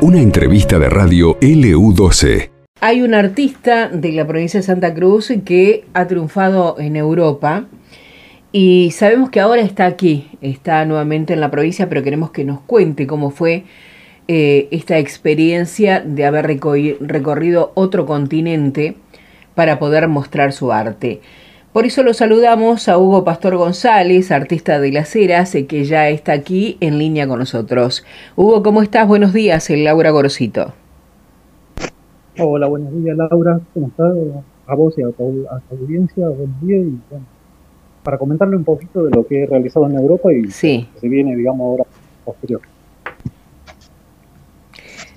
Una entrevista de radio LU12. Hay un artista de la provincia de Santa Cruz que ha triunfado en Europa y sabemos que ahora está aquí, está nuevamente en la provincia, pero queremos que nos cuente cómo fue eh, esta experiencia de haber recorrido otro continente para poder mostrar su arte. Por eso lo saludamos a Hugo Pastor González, artista de las Heras, que ya está aquí en línea con nosotros. Hugo, ¿cómo estás? Buenos días, el Laura Gorosito. Hola, buenos días Laura, ¿cómo estás? A vos y a tu, audiencia, buenos días. Y, para comentarle un poquito de lo que he realizado en Europa y sí. se viene, digamos, ahora posterior.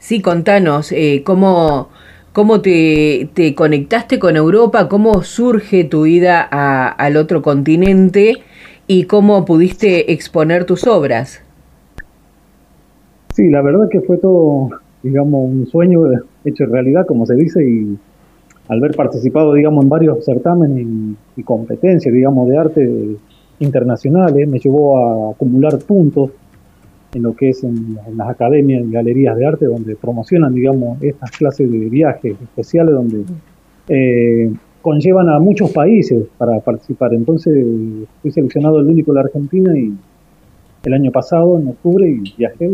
Sí, contanos, eh, ¿cómo, ¿Cómo te, conectaste con Europa? ¿Cómo surge tu ida al otro continente? ¿Y cómo pudiste exponer tus obras? Sí, la verdad que fue todo, digamos, un sueño hecho realidad, como se dice, y al haber participado, digamos, en varios certámenes y competencias, digamos, de arte internacionales, me llevó a acumular puntos en lo que es en, las academias y galerías de arte donde promocionan, digamos, estas clases de viajes especiales donde eh, conllevan a muchos países para participar. Entonces fui seleccionado el único de la Argentina y el año pasado, en octubre, y viajé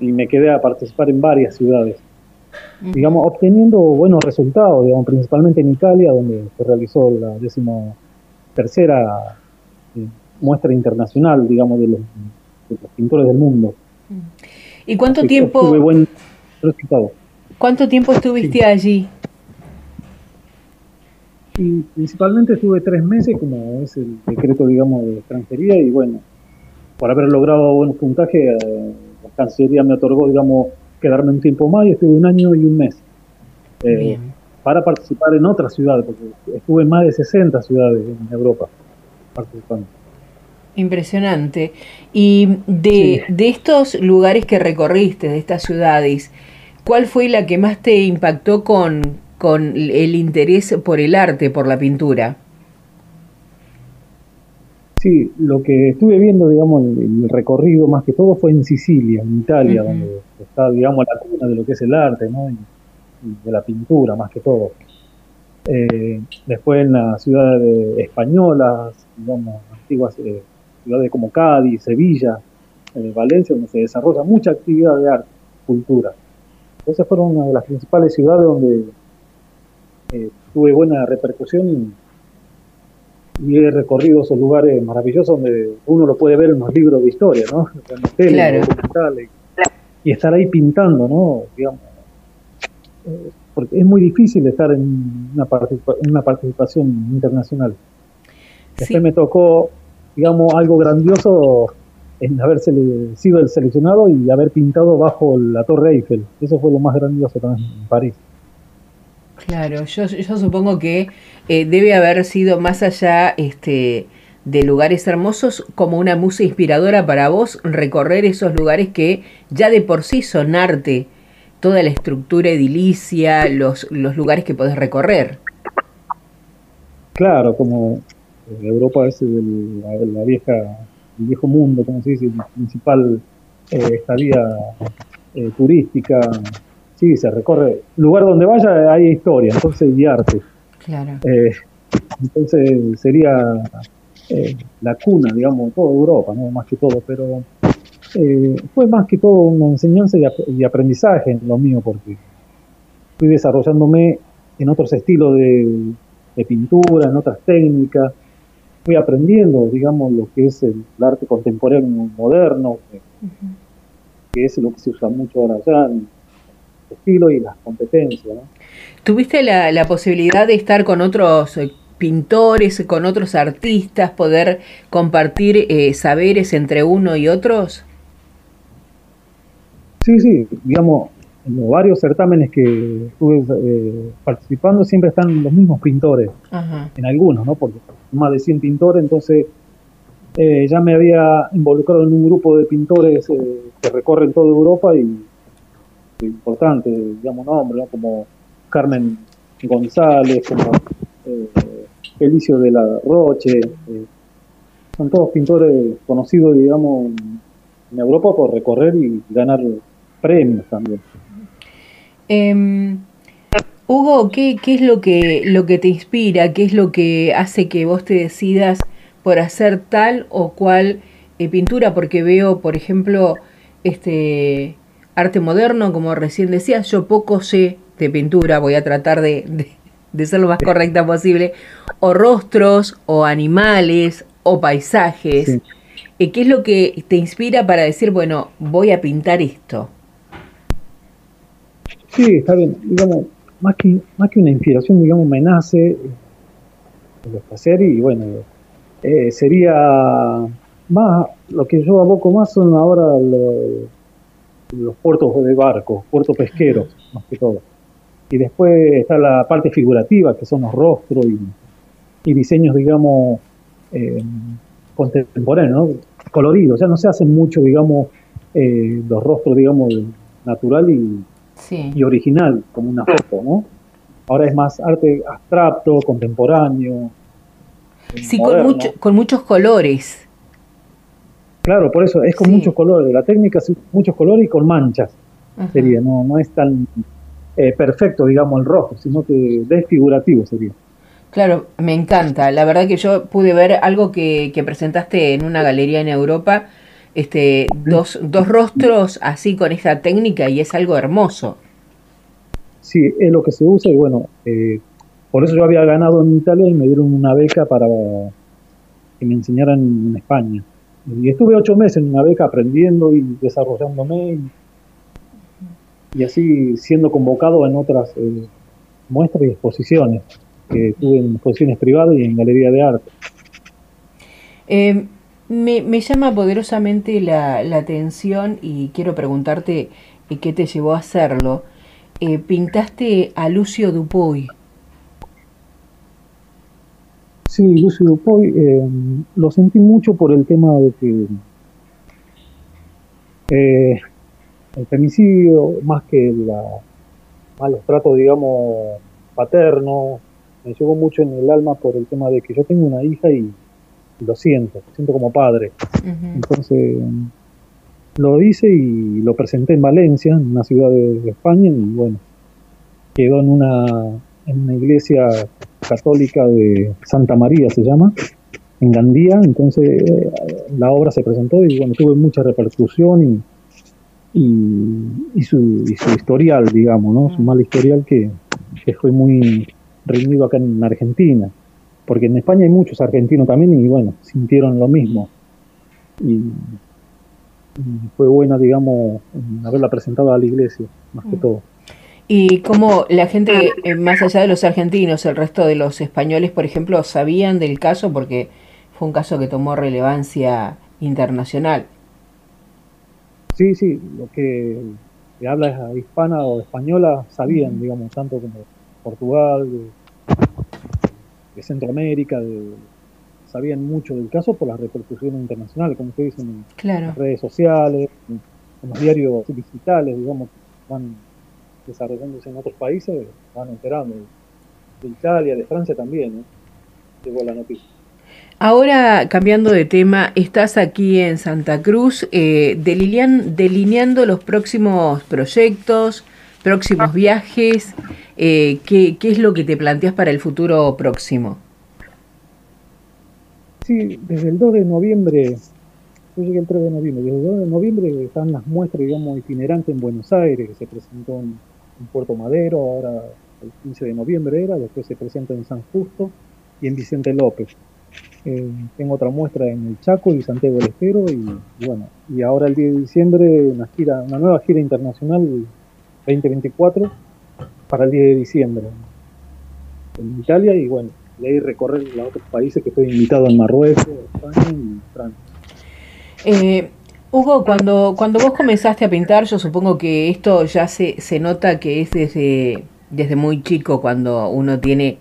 y, me quedé a participar en varias ciudades. Digamos, obteniendo buenos resultados, digamos, principalmente en Italia, donde se realizó la décimo tercera eh, muestra internacional, digamos, de los los pintores del mundo. ¿Y cuánto tiempo? buen ¿Cuánto tiempo estuviste allí? Y principalmente estuve tres meses, como es el decreto, digamos, de extranjería, y bueno, por haber logrado buenos puntajes, eh, la Cancillería me otorgó, digamos, quedarme un tiempo más y estuve un año y un mes. Eh, para participar en otras ciudades, porque estuve en más de 60 ciudades en Europa participando. Impresionante. Y de, de, estos lugares que recorriste, de estas ciudades, ¿cuál fue la que más te impactó con, con el interés por el arte, por la pintura? Sí, lo que estuve viendo, digamos, el, recorrido más que todo fue en Sicilia, en Italia, donde está, digamos, la cuna de lo que es el arte, ¿no? Y, de la pintura más que todo. Eh, después en las ciudades españolas, digamos, antiguas eh, ciudades como Cádiz, Sevilla, eh, Valencia, donde se desarrolla mucha actividad de arte, cultura. Esas fueron una de las principales ciudades donde eh, tuve buena repercusión y, he recorrido esos lugares maravillosos donde uno lo puede ver en los libros de historia, ¿no? claro. y estar ahí pintando, ¿no? Digamos, eh, porque es muy difícil estar en una, una participación internacional. Después me tocó digamos, algo grandioso en haber sido el seleccionado y haber pintado bajo la Torre Eiffel. Eso fue lo más grandioso también en París. Claro, yo, yo supongo que eh, debe haber sido más allá este, de lugares hermosos como una musa inspiradora para vos recorrer esos lugares que ya de por sí son arte, toda la estructura edilicia, los, los lugares que podés recorrer. Claro, como Europa es el, la, vieja, el viejo mundo, como se dice, el principal eh, estadía eh, turística. Sí, se recorre. Lugar donde vaya hay historia, entonces y arte. Claro. Eh, entonces sería la cuna, digamos, de toda Europa, ¿no? Más que todo, pero fue más que todo una enseñanza y, aprendizaje en lo mío, porque fui desarrollándome en otros estilos de, de pintura, en otras técnicas, fui aprendiendo, digamos, lo que es el, arte contemporáneo moderno, que, es lo que se usa mucho ahora allá, el estilo y las competencias. ¿Tuviste la, la posibilidad de estar con otros eh, pintores, con otros artistas, poder compartir eh, saberes entre uno y otros? Sí, sí, digamos, en los varios certámenes que estuve eh, participando siempre están los mismos pintores, en algunos, ¿no? Porque más de 100 pintores, entonces eh, ya me había involucrado en un grupo de pintores eh, que recorren toda Europa y importante, digamos, nombres, como Carmen González, como eh, Felicio de la Roche, son todos pintores conocidos, digamos, Europa por recorrer y ganar premios también. Em, Hugo, ¿qué, ¿qué, es lo que, lo que te inspira? ¿Qué es lo que hace que vos te decidas por hacer tal o cual eh, pintura? Porque veo, por ejemplo, este arte moderno, como recién decías, yo poco sé de pintura, voy a tratar de, de ser lo más correcta posible, o rostros, o animales, o paisajes. Eh, ¿Qué es lo que te inspira para decir, bueno, voy a pintar esto? Sí, está bien. Digamos, más que, más que una inspiración, digamos, me nace lo que hacer y bueno, eh, sería más, lo que yo aboco más son ahora los, los puertos de barcos, puertos pesqueros, más que todo. Y después está la parte figurativa, que son los rostros y, diseños, digamos, eh, contemporáneos, coloridos. Ya no se hacen mucho, digamos, eh, los rostros, digamos, natural y, y original, como una foto, ¿no? Ahora es más arte abstracto, contemporáneo. Sí, con, mucho, con muchos colores. Claro, por eso es con muchos colores. La técnica es muchos colores y con manchas. Sería, no, no es tan eh, perfecto, digamos, el rojo, sino que desfigurativo sería. Claro, me encanta. La verdad que yo pude ver algo que, presentaste en una galería en Europa, este, dos, dos rostros así con esta técnica y es algo hermoso. Sí, es lo que se usa y bueno, eh, por eso yo había ganado en Italia y me dieron una beca para que me enseñaran en España. Y estuve ocho meses en una beca aprendiendo y desarrollándome y y así siendo convocado en otras eh, muestras y exposiciones que tuve en exposiciones privadas y en galería de arte. Eh, me, llama poderosamente la, atención y quiero preguntarte eh, qué te llevó a hacerlo. pintaste a Lucio Dupuy. Sí, Lucio Dupuy lo sentí mucho por el tema de que el femicidio, más que la, más los tratos, digamos, paternos, me llegó mucho en el alma por el tema de que yo tengo una hija y, lo siento, lo siento como padre. Entonces lo hice y lo presenté en Valencia, en una ciudad de, España, y bueno, quedó en una, en una iglesia católica de Santa María, se llama, en Gandía, entonces eh, la obra se presentó y bueno, tuve mucha repercusión y y, su, historial, digamos, ¿no? Su mal historial que, fue muy reunido acá en Argentina. Porque en España hay muchos argentinos también y bueno, sintieron lo mismo. Y, fue buena, digamos, haberla presentado a la iglesia, más que mm. todo. Y como la gente, eh, más allá de los argentinos, el resto de los españoles, por ejemplo, sabían del caso porque fue un caso que tomó relevancia internacional. Sí, sí, lo que habla hispana o española sabían, digamos, tanto como Portugal, de, Centroamérica, sabían mucho del caso por las repercusiones internacionales, como se dice en las redes sociales, en, los diarios digitales, digamos, van desarrollándose en otros países, van enterando. De Italia, de Francia también, ¿eh? llegó la noticia. Ahora, cambiando de tema, estás aquí en Santa Cruz eh, delineando los próximos proyectos, próximos viajes. Eh, ¿qué, es lo que te planteas para el futuro próximo? Sí, desde el 2 de noviembre, yo llegué el 3 de noviembre, desde el 2 de noviembre están las muestras, digamos, itinerantes en Buenos Aires, que se presentó en, Puerto Madero, ahora el 15 de noviembre era, después se presenta en San Justo y en Vicente López. Eh, tengo otra muestra en el Chaco y Santiago del Estero y, bueno, y ahora el 10 de diciembre una gira, una nueva gira internacional 2024 para el 10 de diciembre en Italia y bueno, de ahí recorrer los otros países que estoy invitado en Marruecos, España y Francia. Eh, Hugo, cuando, cuando vos comenzaste a pintar, yo supongo que esto ya se, se nota que es desde, desde muy chico cuando uno tiene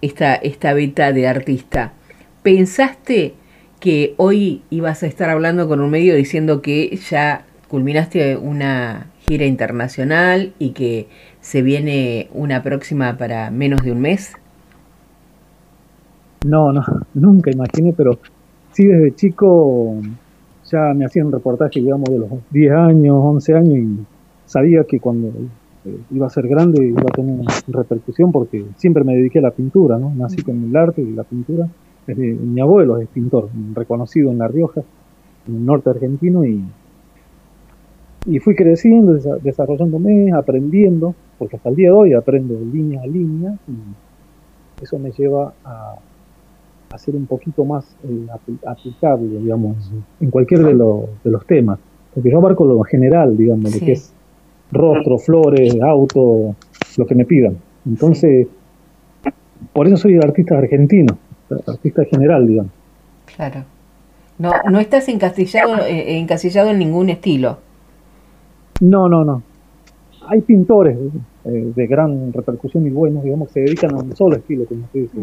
esta, esta beta de artista. ¿Pensaste que hoy ibas a estar hablando con un medio diciendo que ya culminaste una gira internacional y que se viene una próxima para menos de un mes? No, no, nunca imaginé, pero sí desde chico ya me hacían reportaje, digamos, de los 10 años, 11 años y sabía que cuando eh, iba a ser grande iba a tener repercusión porque siempre me dediqué a la pintura, ¿no? Nací con el arte y la pintura. mi abuelo es pintor, reconocido en La Rioja, en el norte argentino, y, y fui creciendo, desarrollándome, aprendiendo, porque hasta el día de hoy aprendo línea a línea, y eso me lleva a, hacer un poquito más eh, aplicable, digamos, en cualquier de, de, los temas. Porque yo abarco lo general, digamos, lo que es rostro, flores, auto, lo que me pidan. Entonces, por eso soy el artista argentino, artista general, digamos. Claro. No, no estás encasillado, eh, encasillado en ningún estilo. No, no, no. Hay pintores eh, de gran repercusión y buenos, digamos, que se dedican a un solo estilo, como se dice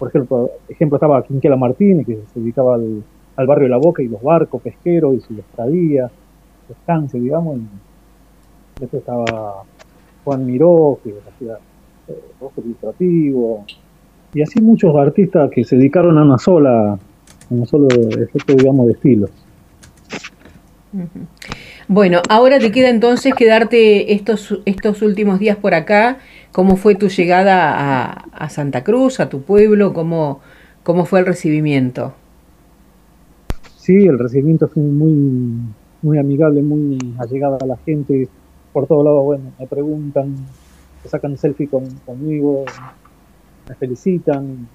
por ejemplo, ejemplo estaba Quinquela Martínez, que se dedicaba al, barrio de la Boca y los barcos pesqueros y su estadía, su estancia, digamos. Y después estaba Juan Miró, que hacía eh, ilustrativo. Y así muchos artistas que se dedicaron a una sola, a un solo efecto, digamos, de estilo. Bueno, ahora te queda entonces quedarte estos, estos últimos días por acá ¿Cómo fue tu llegada a, Santa Cruz, a tu pueblo? ¿Cómo, ¿Cómo fue el recibimiento? Sí, el recibimiento fue muy, muy amigable, muy allegada a la gente. Por todos lados, bueno, me preguntan, se sacan selfie con, conmigo, me felicitan.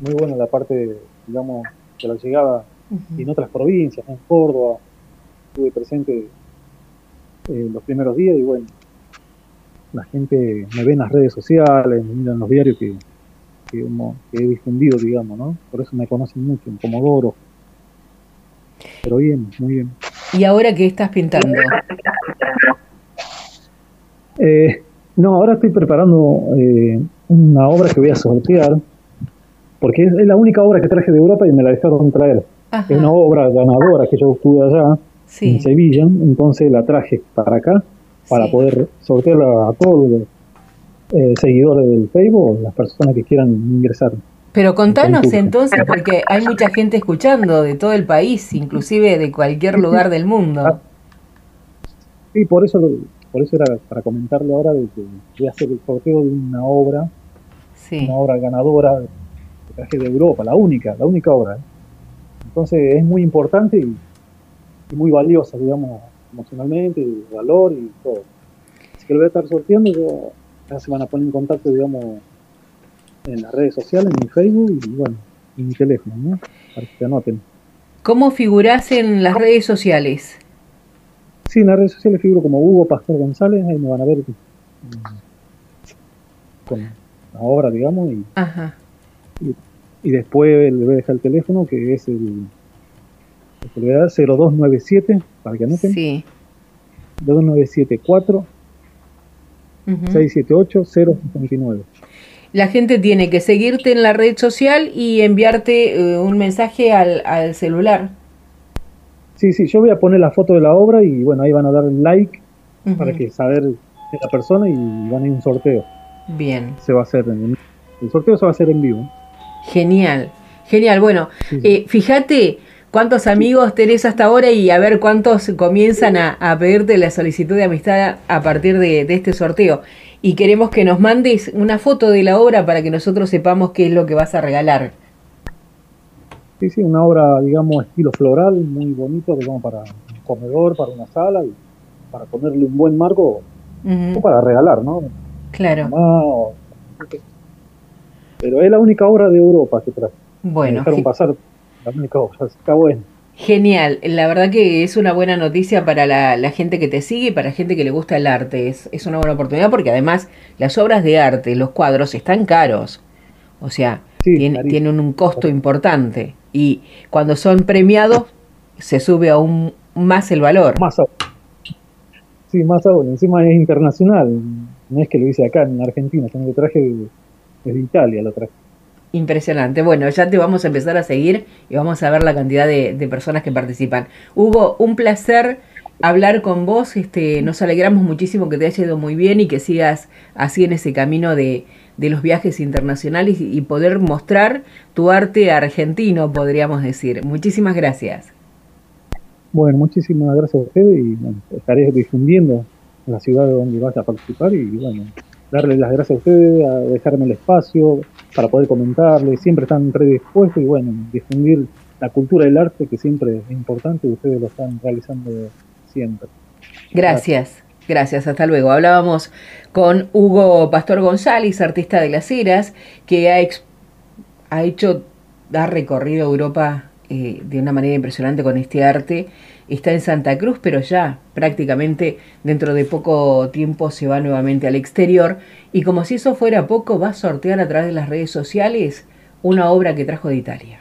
Muy buena la parte, digamos, de la llegada en otras provincias, en Córdoba. Estuve presente eh, los primeros días y bueno, la gente me ve en las redes sociales, me miran en los diarios que, que, he difundido, digamos, ¿no? Por eso me conocen mucho, en Comodoro. Pero bien, muy bien. ¿Y ahora qué estás pintando? Eh, no, ahora estoy preparando eh, una obra que voy a sortear, porque es, la única obra que traje de Europa y me la dejaron traer. Es una obra ganadora que yo estuve allá, en Sevilla, entonces la traje para acá para poder sortearla a todos los eh, seguidores del Facebook, las personas que quieran ingresar. Pero contanos entonces, porque hay mucha gente escuchando de todo el país, inclusive de cualquier lugar del mundo. Ah, sí, por eso, por eso era para comentarle ahora de que voy a hacer el sorteo de una obra, una obra ganadora de traje de Europa, la única, la única obra. Entonces es muy importante y muy valiosa, digamos, emocionalmente, valor y todo. Así que lo voy a estar sorteando, yo, ya se van a poner en contacto, digamos, en las redes sociales, en mi Facebook y bueno, en mi teléfono, ¿no? Para que se anoten. ¿Cómo figurás en las redes sociales? Sí, en las redes sociales figuro como Hugo Pastor González, ahí me van a ver con la obra, digamos, y, Ajá. y, después le voy a dejar el teléfono que es el, el 0297 para que anoten. Sí. 2974 678 059. La gente tiene que seguirte en la red social y enviarte eh, un mensaje al, al, celular. Sí, sí, yo voy a poner la foto de la obra y bueno, ahí van a dar el like para que saber de la persona y van a ir un sorteo. Bien. Se va a hacer el sorteo se va a hacer en vivo. Genial, genial. Bueno, eh, fíjate, cuántos amigos tenés hasta ahora y a ver cuántos comienzan a, pedirte la solicitud de amistad a partir de, este sorteo. Y queremos que nos mandes una foto de la obra para que nosotros sepamos qué es lo que vas a regalar. Sí, sí, una obra, digamos, estilo floral, muy bonito, digamos, para un comedor, para una sala y para ponerle un buen marco o para regalar, ¿no? Claro. pero es la única obra de Europa que trae. Bueno. dejaron pasar está bueno. Genial, la verdad que es una buena noticia para la, gente que te sigue y para la gente que le gusta el arte. Es, una buena oportunidad porque además las obras de arte, los cuadros están caros. O sea, tienen, un costo importante. Y cuando son premiados se sube aún más el valor. Más aún. Sí, más aún. Encima es internacional. No es que lo hice acá en Argentina, sino que traje desde Italia, lo traje. Impresionante. Bueno, ya te vamos a empezar a seguir y vamos a ver la cantidad de, personas que participan. Hugo, un placer hablar con vos. Este, nos alegramos muchísimo que te haya ido muy bien y que sigas así en ese camino de, los viajes internacionales y, poder mostrar tu arte argentino, podríamos decir. Muchísimas gracias. Bueno, muchísimas gracias a ustedes y estaré difundiendo la ciudad donde vas a participar y bueno, darles las gracias a ustedes, a dejarme el espacio para poder comentarles, siempre están predispuestos y bueno, difundir la cultura del arte que siempre es importante y ustedes lo están realizando siempre. Gracias. Gracias, hasta luego. Hablábamos con Hugo Pastor González, artista de las Heras, que ha, ha hecho, ha recorrido Europa eh, de una manera impresionante con este arte. Está en Santa Cruz, pero ya prácticamente dentro de poco tiempo se va nuevamente al exterior. Y como si eso fuera poco, va a sortear a través de las redes sociales una obra que trajo de Italia.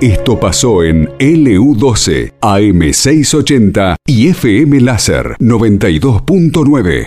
Esto pasó en LU12, AM680 y FM Láser 92.9.